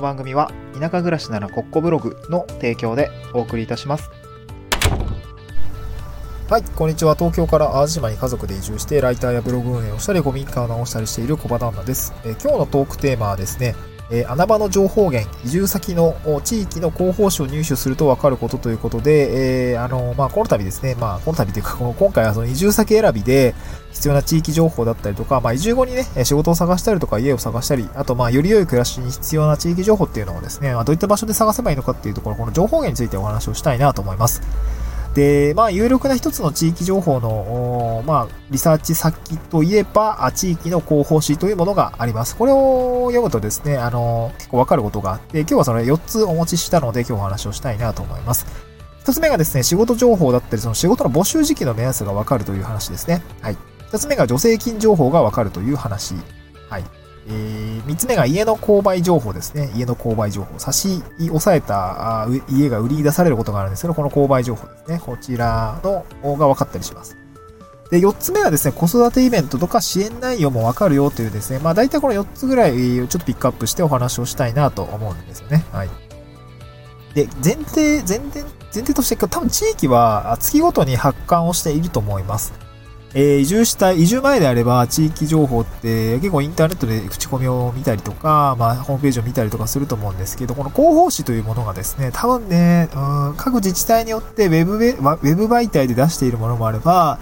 の番組は田舎暮らしならコッコブログの提供でお送りいたします。はい、こんにちは。東京から淡路島に家族で移住して、ライターやブログ運営をしたり、古民家を直したりしている小場旦那です。え今日のトークテーマはですね、え穴場の情報源、移住先の地域の広報誌を入手すると分かることということで、えーあの、まあ、この度ですね、まあ、この度というか、この今回はその移住先選びで必要な地域情報だったりとか、まあ、移住後にね、仕事を探したりとか、家を探したり、あと、まあ、より良い暮らしに必要な地域情報っていうのをですね、まあ、どういった場所で探せばいいのかっていうところ、この情報源についてお話をしたいなと思います。で、まあ、有力な一つの地域情報の、まあ、リサーチ先といえば、地域の広報誌というものがあります。これを読むとですね、あの、結構わかることがあって、今日はそれ4つお持ちしたので、今日お話をしたいなと思います。一つ目がですね、仕事情報だったり、その仕事の募集時期の目安がわかるという話ですね。はい。二つ目が助成金情報がわかるという話。はい。えー、三つ目が家の購買情報ですね。家の購買情報。差し押さえた家が売り出されることがあるんですけど、この購買情報ですね。こちらの方が分かったりします。で、四つ目はですね、子育てイベントとか支援内容もわかるよというですね、まあ大体この四つぐらいをちょっとピックアップしてお話をしたいなと思うんですよね。はい。で、前提、前提、前提として、多分地域は月ごとに発刊をしていると思います。えー移住した、移住前であれば地域情報って結構インターネットで口コミを見たりとか、まあホームページを見たりとかすると思うんですけど、この広報誌というものがですね、多分ね、うん各自治体によってウェブ、ウェブ媒体で出しているものもあれば、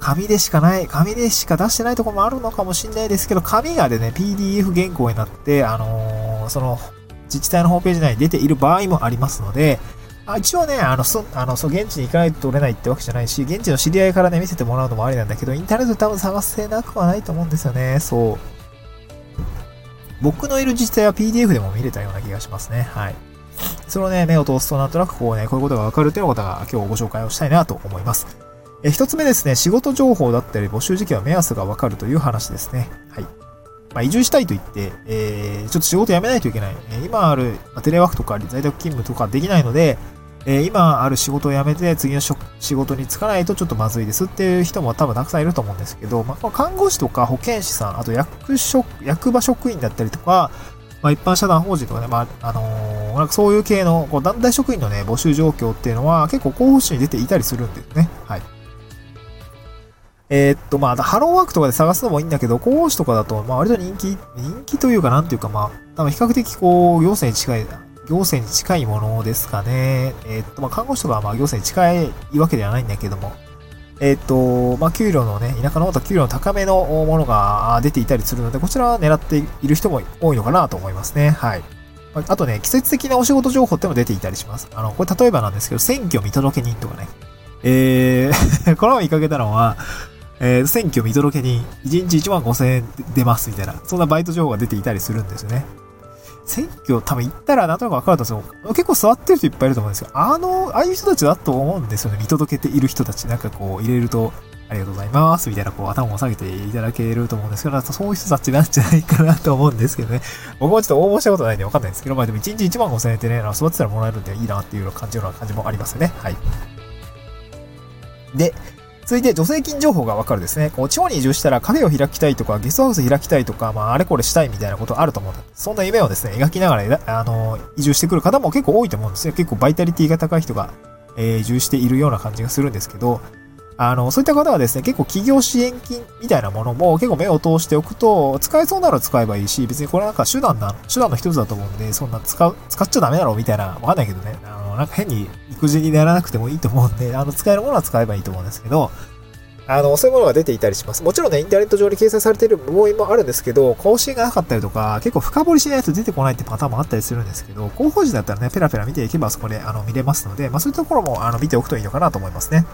紙でしかない、紙でしか出してないとこもあるのかもしれないですけど、紙がでね、PDF 原稿になって、あのーその、自治体のホームページ内に出ている場合もありますので、あ一応ね、あの、そ、あの、そう、現地に行かないと取れないってわけじゃないし、現地の知り合いからね、見せてもらうのもありなんだけど、インターネット多分探せなくはないと思うんですよね。そう。僕のいる自治体は PDF でも見れたような気がしますね。はい。それをね、目を通すとなんとなくこうね、こういうことがわかるということが今日ご紹介をしたいなと思います。え、一つ目ですね、仕事情報だったり募集時期は目安がわかるという話ですね。はい。まあ、移住したいと言って、えー、ちょっと仕事辞めないといけない。え今ある、まテレワークとか在宅勤務とかできないので、えー今ある仕事を辞めて次の仕事に就かないとちょっとまずいですっていう人も多分たくさんいると思うんですけど、まあ、看護師とか保健師さん、あと役職、役場職員だったりとか、まあ、一般社団法人とかね、まあ、あのーなんかそういう系のこう団体職員のね、募集状況っていうのは結構候補誌に出ていたりするんですね。はい。えーっと、まあ、ハローワークとかで探すのもいいんだけど、候補誌とかだと、まあ、割と人気、人気というか、なんていうか、まあ、多分比較的こう、行政に近い、行政に近いものですかね。えーっと、まあ、看護師とかはま、行政に近いわけではないんだけども、えーっと、まあ、給料のね、田舎の方と給料の高めのものが出ていたりするので、こちらは狙っている人も多いのかなと思いますね。はい。あとね、季節的なお仕事情報っても出ていたりします。あの、これ例えばなんですけど、選挙見届け人とかね。えー、この前見かけたのは、えー選挙見届け人、1日1万5000円出ますみたいな、そんなバイト情報が出ていたりするんですよね。選挙多分行ったらなんとなく分かると思うんですよ。結構座ってる人いっぱいいると思うんですけど、あの、ああいう人たちだと思うんですよね。見届けている人たち。なんかこう入れると、ありがとうございますみたいなこう頭を下げていただけると思うんですけど、そういう人たちなんじゃないかなと思うんですけどね。僕もちょっと応募したことないんで分かんないんですけど、まあでも1日1万5000円ってね、座ってたらもらえるんでいいなっていうような感じような感じもありますよね。はい。で、続いて助成金情報がわかるですね。こう地方に移住したらカフェを開きたいとか、ゲストハウス開きたいとか、まあ、あれこれしたいみたいなことあると思うんで。そんな夢をですね、描きながら、あの、移住してくる方も結構多いと思うんですよ。結構バイタリティが高い人が、え移住しているような感じがするんですけど、あの、そういった方はですね、結構企業支援金みたいなものも結構目を通しておくと、使えそうなら使えばいいし、別にこれなんか手段な、手段の一つだと思うんで、そんな使う、使っちゃダメだろうみたいな、わかんないけどね、なんか変に育児にならなくてもいいと思うんで、あの、使えるものは使えばいいと思うんですけど、あの、そういうものが出ていたりします。もちろんね、インターネット上に掲載されている部門もあるんですけど、更新がなかったりとか、結構深掘りしないと出てこないってパターンもあったりするんですけど、広報時だったらね、ペラペラ見ていけばそこであの見れますので、まあそういうところもあの見ておくといいのかなと思いますね。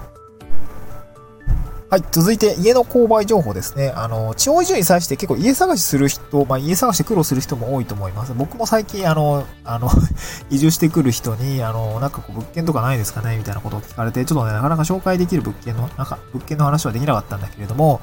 はい。続いて、家の購買情報ですね。あの、地方移住に際して結構家探しする人、まあ家探して苦労する人も多いと思います。僕も最近、あの、あの、移住してくる人に、あの、なんかこう、物件とかないですかね？みたいなことを聞かれて、ちょっとね、なかなか紹介できる物件の、なんか、物件の話はできなかったんだけれども、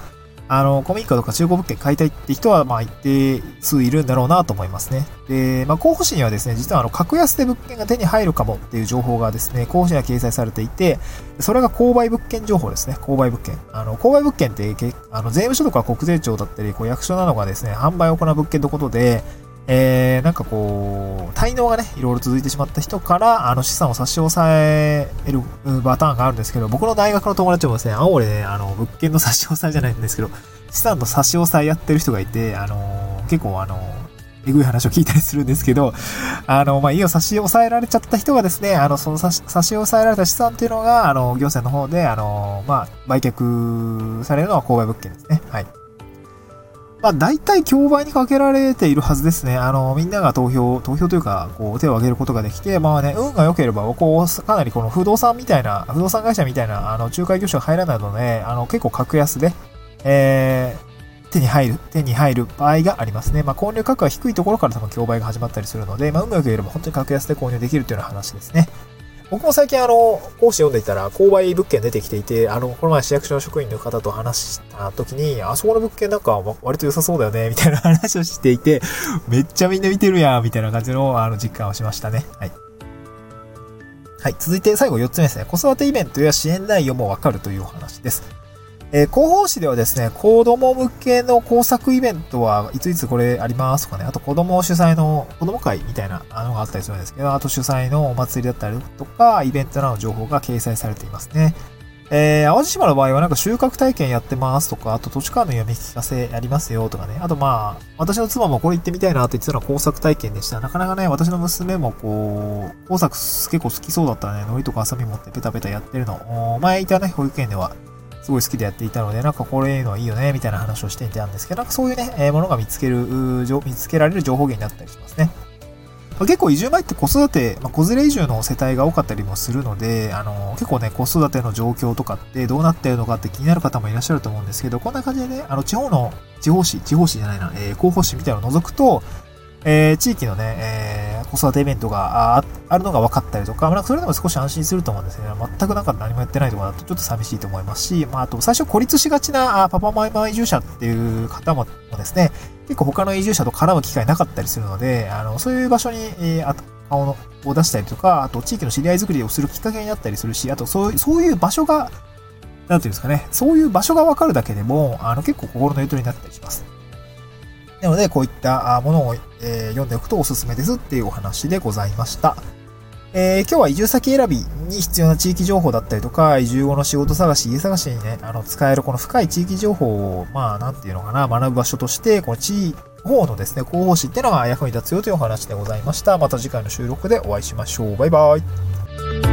あの、古民家とか中古物件買いたいって人は、まあ一定数いるんだろうなと思いますね。で、まあ候補誌にはですね、実はあの、格安で物件が手に入るかもっていう情報がですね、候補誌には掲載されていて、それが購買物件情報ですね。購買物件。あの、購買物件って、あの、税務署とか国税庁だったり、こう役所などがですね、販売を行う物件のことで、えー、なんかこう、滞納がね、いろいろ続いてしまった人から、あの資産を差し押さえるパターンがあるんですけど、僕の大学の友達もですね、青森でね、あの、物件の差し押さえじゃないんですけど、資産の差し押さえやってる人がいて、あの結構あのえぐい話を聞いたりするんですけど、あの、まあ、家を差し押さえられちゃった人がですね、あの、その差し差し押さえられた資産っていうのが、あの、行政の方で、あの、まあ、売却されるのは購買物件ですね。はい。まあ、大体競売にかけられているはずですね。あの、みんなが投票、投票というか、こう、手を挙げることができて、まあね、運が良ければ、こう、かなりこの不動産みたいな、不動産会社みたいな、あの、仲介業者が入らないので、あの、結構格安で、えー、手に入る、手に入る場合がありますね。まあ、購入価格が低いところから多分競売が始まったりするので、まあ、うまく言えれば本当に格安で購入できるというような話ですね。僕も最近あの、講師読んでいたら、購買物件出てきていて、あの、この前市役所の職員の方と話した時に、あそこの物件なんか割と良さそうだよね、みたいな話をしていて、めっちゃみんな見てるやん、みたいな感じの、あの、実感をしましたね。はい。はい。続いて最後4つ目ですね。子育てイベントや支援内容もわかるというお話です。えー、広報誌ではですね、子供向けの工作イベントはいついつこれありますとかね、あと子供主催の子供会みたいなのがあったりするんですけど、あと主催のお祭りだったりとか、イベントなどの情報が掲載されていますね。えー、淡路島の場合はなんか収穫体験やってますとか、あと土地勘の読み聞かせやりますよとかね。あとまあ、私の妻もこれ行ってみたいなって言ってたのは工作体験でした。なかなかね、私の娘もこう、工作結構好きそうだったね、海苔とかハサミ持ってペタペタやってるの。前いたね、保育園ではすごい好きでやっていたので、なんかこれいうのはいいよね、みたいな話をしていたんですけど、なんかそういうね、えー、ものが見つける、見つけられる情報源になったりしますね。結構移住前って子育て、まあ、子連れ移住の世帯が多かったりもするので、あの、結構ね、子育ての状況とかってどうなってるのかって気になる方もいらっしゃると思うんですけど、こんな感じでね、あの、地方の、地方紙、地方紙じゃないな、えー、広報誌みたいなのを除くと、えー、地域のね、えー、子育てイベントがああるのが分かったりとか、まあ、それでも少し安心すると思うんですね。全くなんか何もやってないところだとちょっと寂しいと思いますし、まあ、あと最初孤立しがちなパパマイマ移住者っていう方もですね、結構他の移住者と絡む機会なかったりするので、あの、そういう場所に、えー、顔のを出したりとか、あと地域の知り合い作りをするきっかけになったりするし、あとそうそういう場所が、なんていうんですかね、そういう場所が分かるだけでも、あの結構心のゆとりになったりします。なので、こういったものを、え、読んでおくとおすすめですっていうお話でございました。えー、今日は移住先選びに必要な地域情報だったりとか、移住後の仕事探し、家探しにね、あの、使えるこの深い地域情報を、まあ、なんていうのかな、学ぶ場所として、この地方のですね、広報誌っていうのが役に立つよというお話でございました。また次回の収録でお会いしましょう。バイバイ。